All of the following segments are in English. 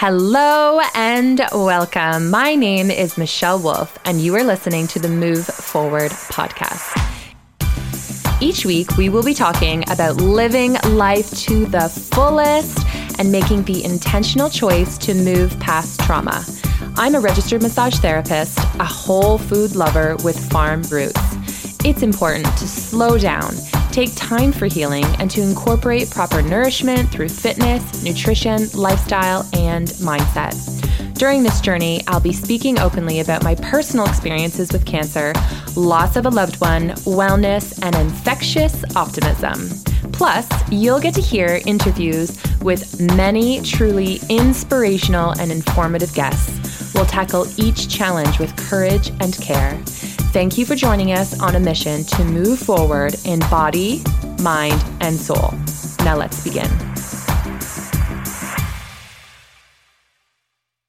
Hello and welcome. My name is Michelle Wolf, and you are listening to the Move Forward podcast. Each week, we will be talking about living life to the fullest and making the intentional choice to move past trauma. I'm a registered massage therapist, a whole food lover with farm roots. It's important to slow down, take time for healing, and to incorporate proper nourishment through fitness, nutrition, lifestyle, and mindset. During this journey, I'll be speaking openly about my personal experiences with cancer, loss of a loved one, wellness, and infectious optimism. Plus, you'll get to hear interviews with many truly inspirational and informative guests. We'll tackle each challenge with courage and care. Thank you for joining us on a mission to move forward in body, mind, and soul. Now let's begin.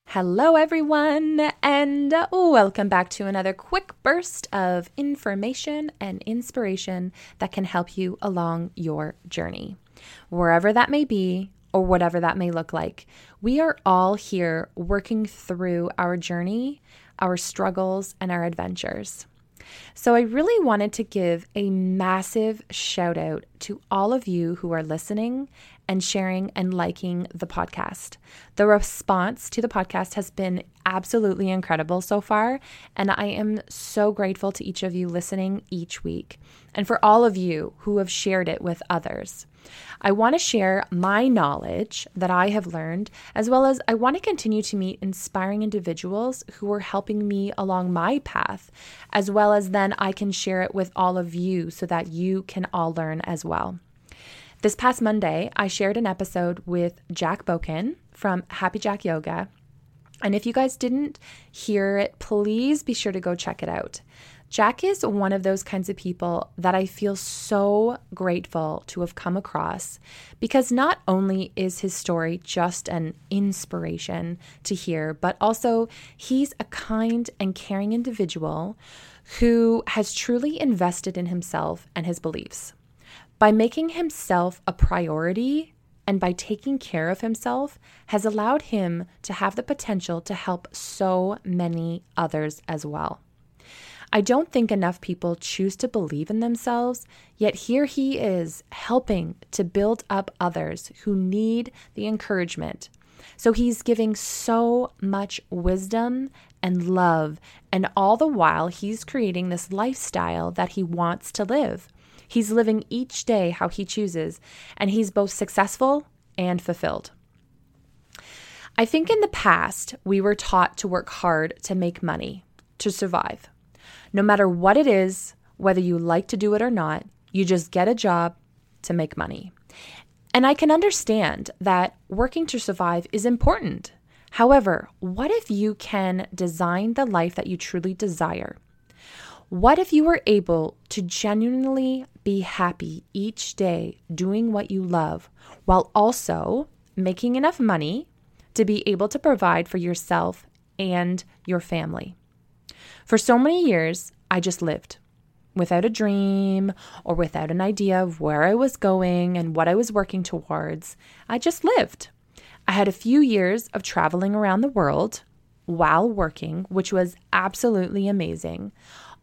Hello, everyone, and uh, welcome back to another quick burst of information and inspiration that can help you along your journey. Wherever that may be, or whatever that may look like, we are all here working through our journey, our struggles, and our adventures. So, I really wanted to give a massive shout out to all of you who are listening and sharing and liking the podcast. The response to the podcast has been absolutely incredible so far, and I am so grateful to each of you listening each week and for all of you who have shared it with others. I want to share my knowledge that I have learned, as well as I want to continue to meet inspiring individuals who are helping me along my path, as well as then I can share it with all of you so that you can all learn as well. This past Monday, I shared an episode with Jack Boken from Happy Jack Yoga. And if you guys didn't hear it, please be sure to go check it out. Jack is one of those kinds of people that I feel so grateful to have come across because not only is his story just an inspiration to hear, but also he's a kind and caring individual who has truly invested in himself and his beliefs. By making himself a priority and by taking care of himself, has allowed him to have the potential to help so many others as well. I don't think enough people choose to believe in themselves, yet here he is helping to build up others who need the encouragement. So he's giving so much wisdom and love, and all the while he's creating this lifestyle that he wants to live. He's living each day how he chooses, and he's both successful and fulfilled. I think in the past, we were taught to work hard to make money, to survive. No matter what it is, whether you like to do it or not, you just get a job to make money. And I can understand that working to survive is important. However, what if you can design the life that you truly desire? What if you were able to genuinely be happy each day doing what you love while also making enough money to be able to provide for yourself and your family? For so many years, I just lived without a dream or without an idea of where I was going and what I was working towards. I just lived. I had a few years of traveling around the world while working, which was absolutely amazing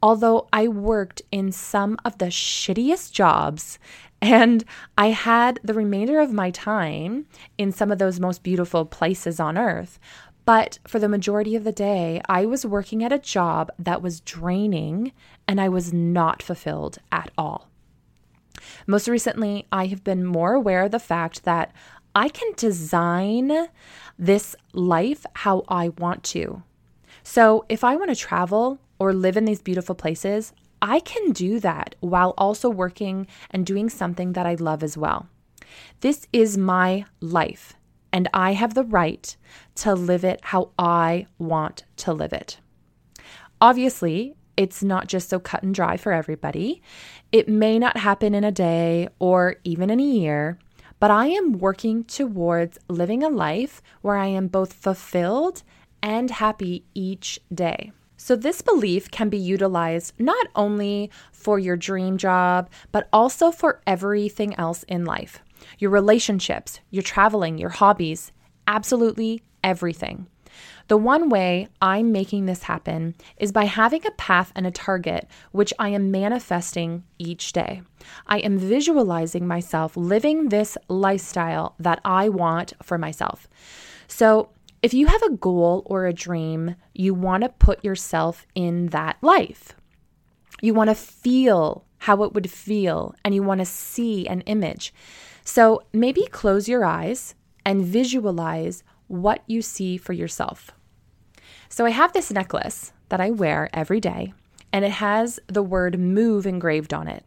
although I worked in some of the shittiest jobs and I had the remainder of my time in some of those most beautiful places on earth. But for the majority of the day, I was working at a job that was draining and I was not fulfilled at all. Most recently, I have been more aware of the fact that I can design this life how I want to. So, if I want to travel, or live in these beautiful places, I can do that while also working and doing something that I love as well. This is my life, and I have the right to live it how I want to live it. Obviously, it's not just so cut and dry for everybody. It may not happen in a day or even in a year, but I am working towards living a life where I am both fulfilled and happy each day. So, this belief can be utilized not only for your dream job, but also for everything else in life your relationships, your traveling, your hobbies, absolutely everything. The one way I'm making this happen is by having a path and a target which I am manifesting each day. I am visualizing myself living this lifestyle that I want for myself. So, if you have a goal or a dream, you want to put yourself in that life. You want to feel how it would feel and you want to see an image. So maybe close your eyes and visualize what you see for yourself. So I have this necklace that I wear every day, and it has the word move engraved on it.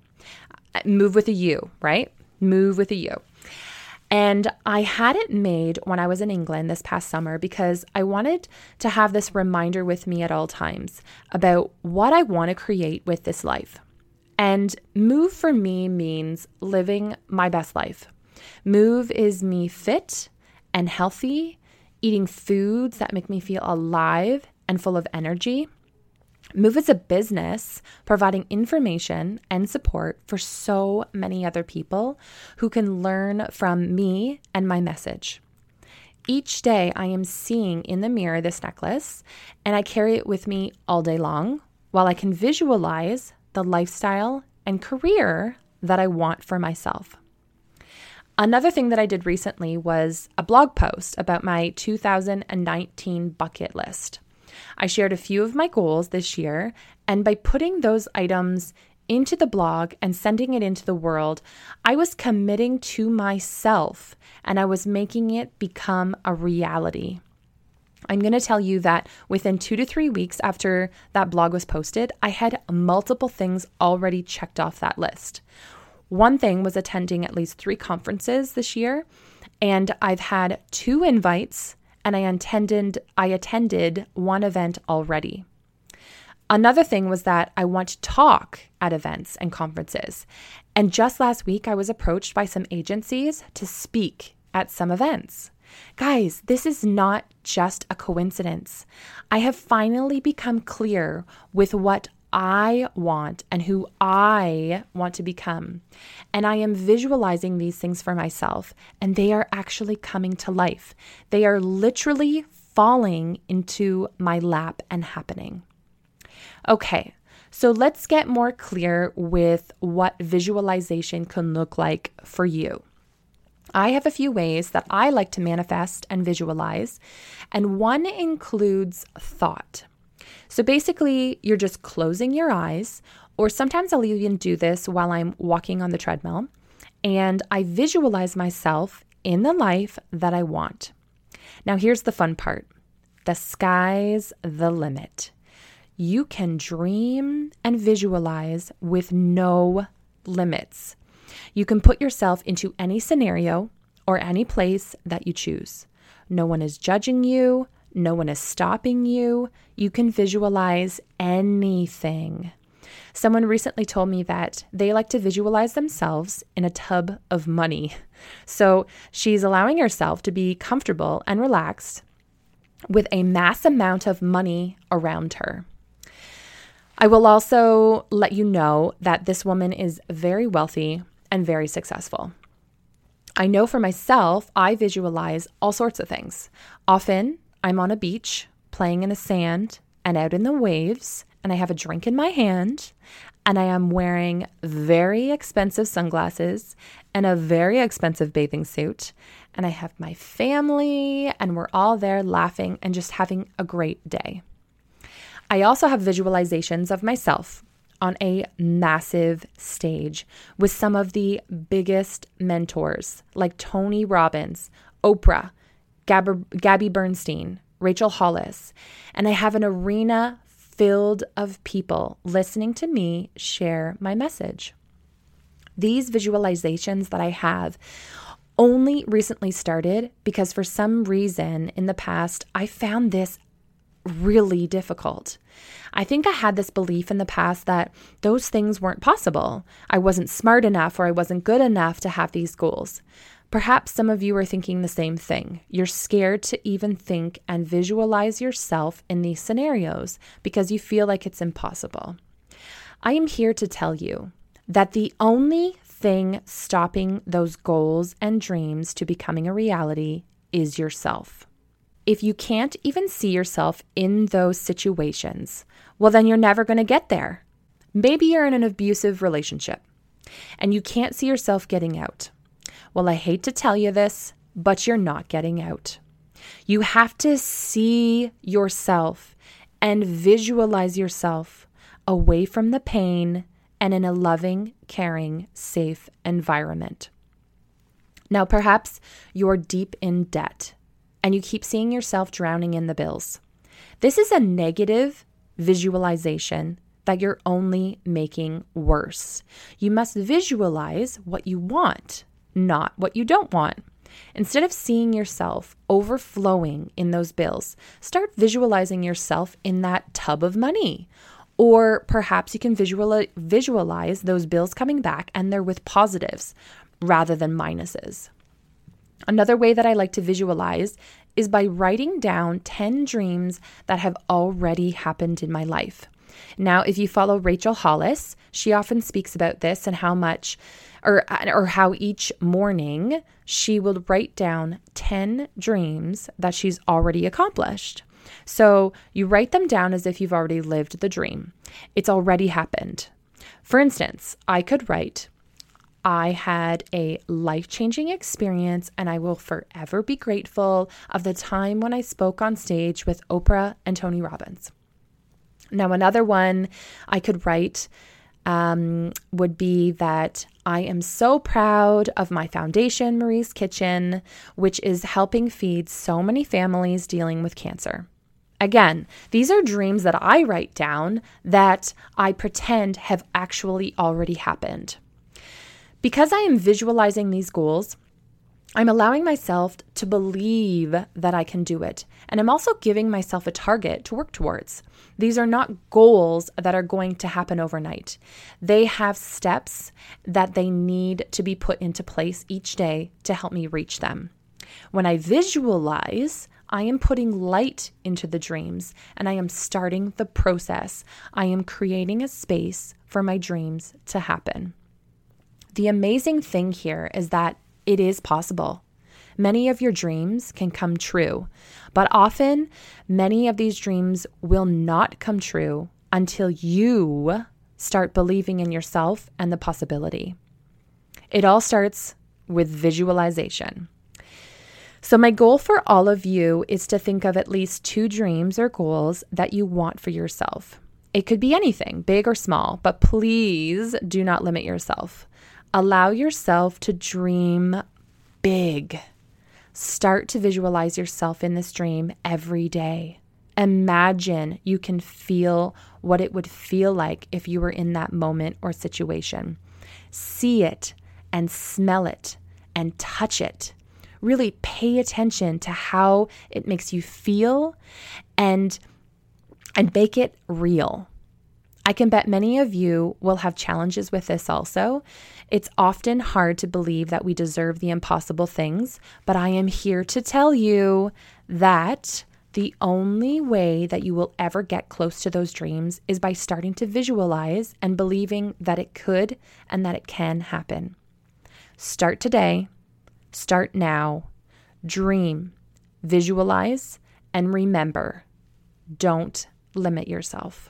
Uh, move with a U, right? Move with a U. And I had it made when I was in England this past summer because I wanted to have this reminder with me at all times about what I want to create with this life. And move for me means living my best life. Move is me fit and healthy, eating foods that make me feel alive and full of energy. Move is a business providing information and support for so many other people who can learn from me and my message. Each day, I am seeing in the mirror this necklace, and I carry it with me all day long while I can visualize the lifestyle and career that I want for myself. Another thing that I did recently was a blog post about my 2019 bucket list. I shared a few of my goals this year, and by putting those items into the blog and sending it into the world, I was committing to myself and I was making it become a reality. I'm going to tell you that within two to three weeks after that blog was posted, I had multiple things already checked off that list. One thing was attending at least three conferences this year, and I've had two invites and I attended I attended one event already. Another thing was that I want to talk at events and conferences. And just last week I was approached by some agencies to speak at some events. Guys, this is not just a coincidence. I have finally become clear with what I want and who I want to become. And I am visualizing these things for myself, and they are actually coming to life. They are literally falling into my lap and happening. Okay, so let's get more clear with what visualization can look like for you. I have a few ways that I like to manifest and visualize, and one includes thought. So basically, you're just closing your eyes, or sometimes I'll even do this while I'm walking on the treadmill, and I visualize myself in the life that I want. Now, here's the fun part the sky's the limit. You can dream and visualize with no limits. You can put yourself into any scenario or any place that you choose. No one is judging you, no one is stopping you. You can visualize anything. Someone recently told me that they like to visualize themselves in a tub of money. So she's allowing herself to be comfortable and relaxed with a mass amount of money around her. I will also let you know that this woman is very wealthy and very successful. I know for myself, I visualize all sorts of things. Often, I'm on a beach playing in the sand and out in the waves, and I have a drink in my hand, and I am wearing very expensive sunglasses and a very expensive bathing suit. And I have my family, and we're all there laughing and just having a great day. I also have visualizations of myself on a massive stage with some of the biggest mentors like Tony Robbins, Oprah, Gab- Gabby Bernstein, Rachel Hollis, and I have an arena filled of people listening to me share my message. These visualizations that I have only recently started because for some reason in the past I found this really difficult. I think I had this belief in the past that those things weren't possible. I wasn't smart enough or I wasn't good enough to have these goals. Perhaps some of you are thinking the same thing. You're scared to even think and visualize yourself in these scenarios because you feel like it's impossible. I am here to tell you that the only thing stopping those goals and dreams to becoming a reality is yourself. If you can't even see yourself in those situations, well, then you're never going to get there. Maybe you're in an abusive relationship and you can't see yourself getting out. Well, I hate to tell you this, but you're not getting out. You have to see yourself and visualize yourself away from the pain and in a loving, caring, safe environment. Now, perhaps you're deep in debt and you keep seeing yourself drowning in the bills. This is a negative visualization that you're only making worse. You must visualize what you want, not what you don't want. Instead of seeing yourself overflowing in those bills, start visualizing yourself in that tub of money. Or perhaps you can visualize, those bills coming back and they're with positives rather than minuses. Another way that I like to visualize is by writing down 10 dreams that have already happened in my life. Now, if you follow Rachel Hollis, she often speaks about this and how much or or how each morning she will write down 10 dreams that she's already accomplished. So, you write them down as if you've already lived the dream. It's already happened. For instance, I could write I had a life changing experience, and I will forever be grateful of the time when I spoke on stage with Oprah and Tony Robbins. Now, another one I could write um, would be that I am so proud of my foundation, Marie's Kitchen, which is helping feed so many families dealing with cancer. Again, these are dreams that I write down that I pretend have actually already happened. Because I am visualizing these goals, I'm allowing myself to believe that I can do it. And I'm also giving myself a target to work towards. These are not goals that are going to happen overnight. They have steps that they need to be put into place each day to help me reach them. When I visualize, I am putting light into the dreams and I am starting the process. I am creating a space for my dreams to happen. The amazing thing here is that it is possible. Many of your dreams can come true, but often many of these dreams will not come true until you start believing in yourself and the possibility. It all starts with visualization. So, my goal for all of you is to think of at least two dreams or goals that you want for yourself. It could be anything, big or small, but please do not limit yourself. Allow yourself to dream big. Start to visualize yourself in this dream every day. Imagine you can feel what it would feel like if you were in that moment or situation. See it and smell it and touch it. Really pay attention to how it makes you feel and and make it real. I can bet many of you will have challenges with this also. It's often hard to believe that we deserve the impossible things, but I am here to tell you that the only way that you will ever get close to those dreams is by starting to visualize and believing that it could and that it can happen. Start today, start now, dream, visualize, and remember don't limit yourself.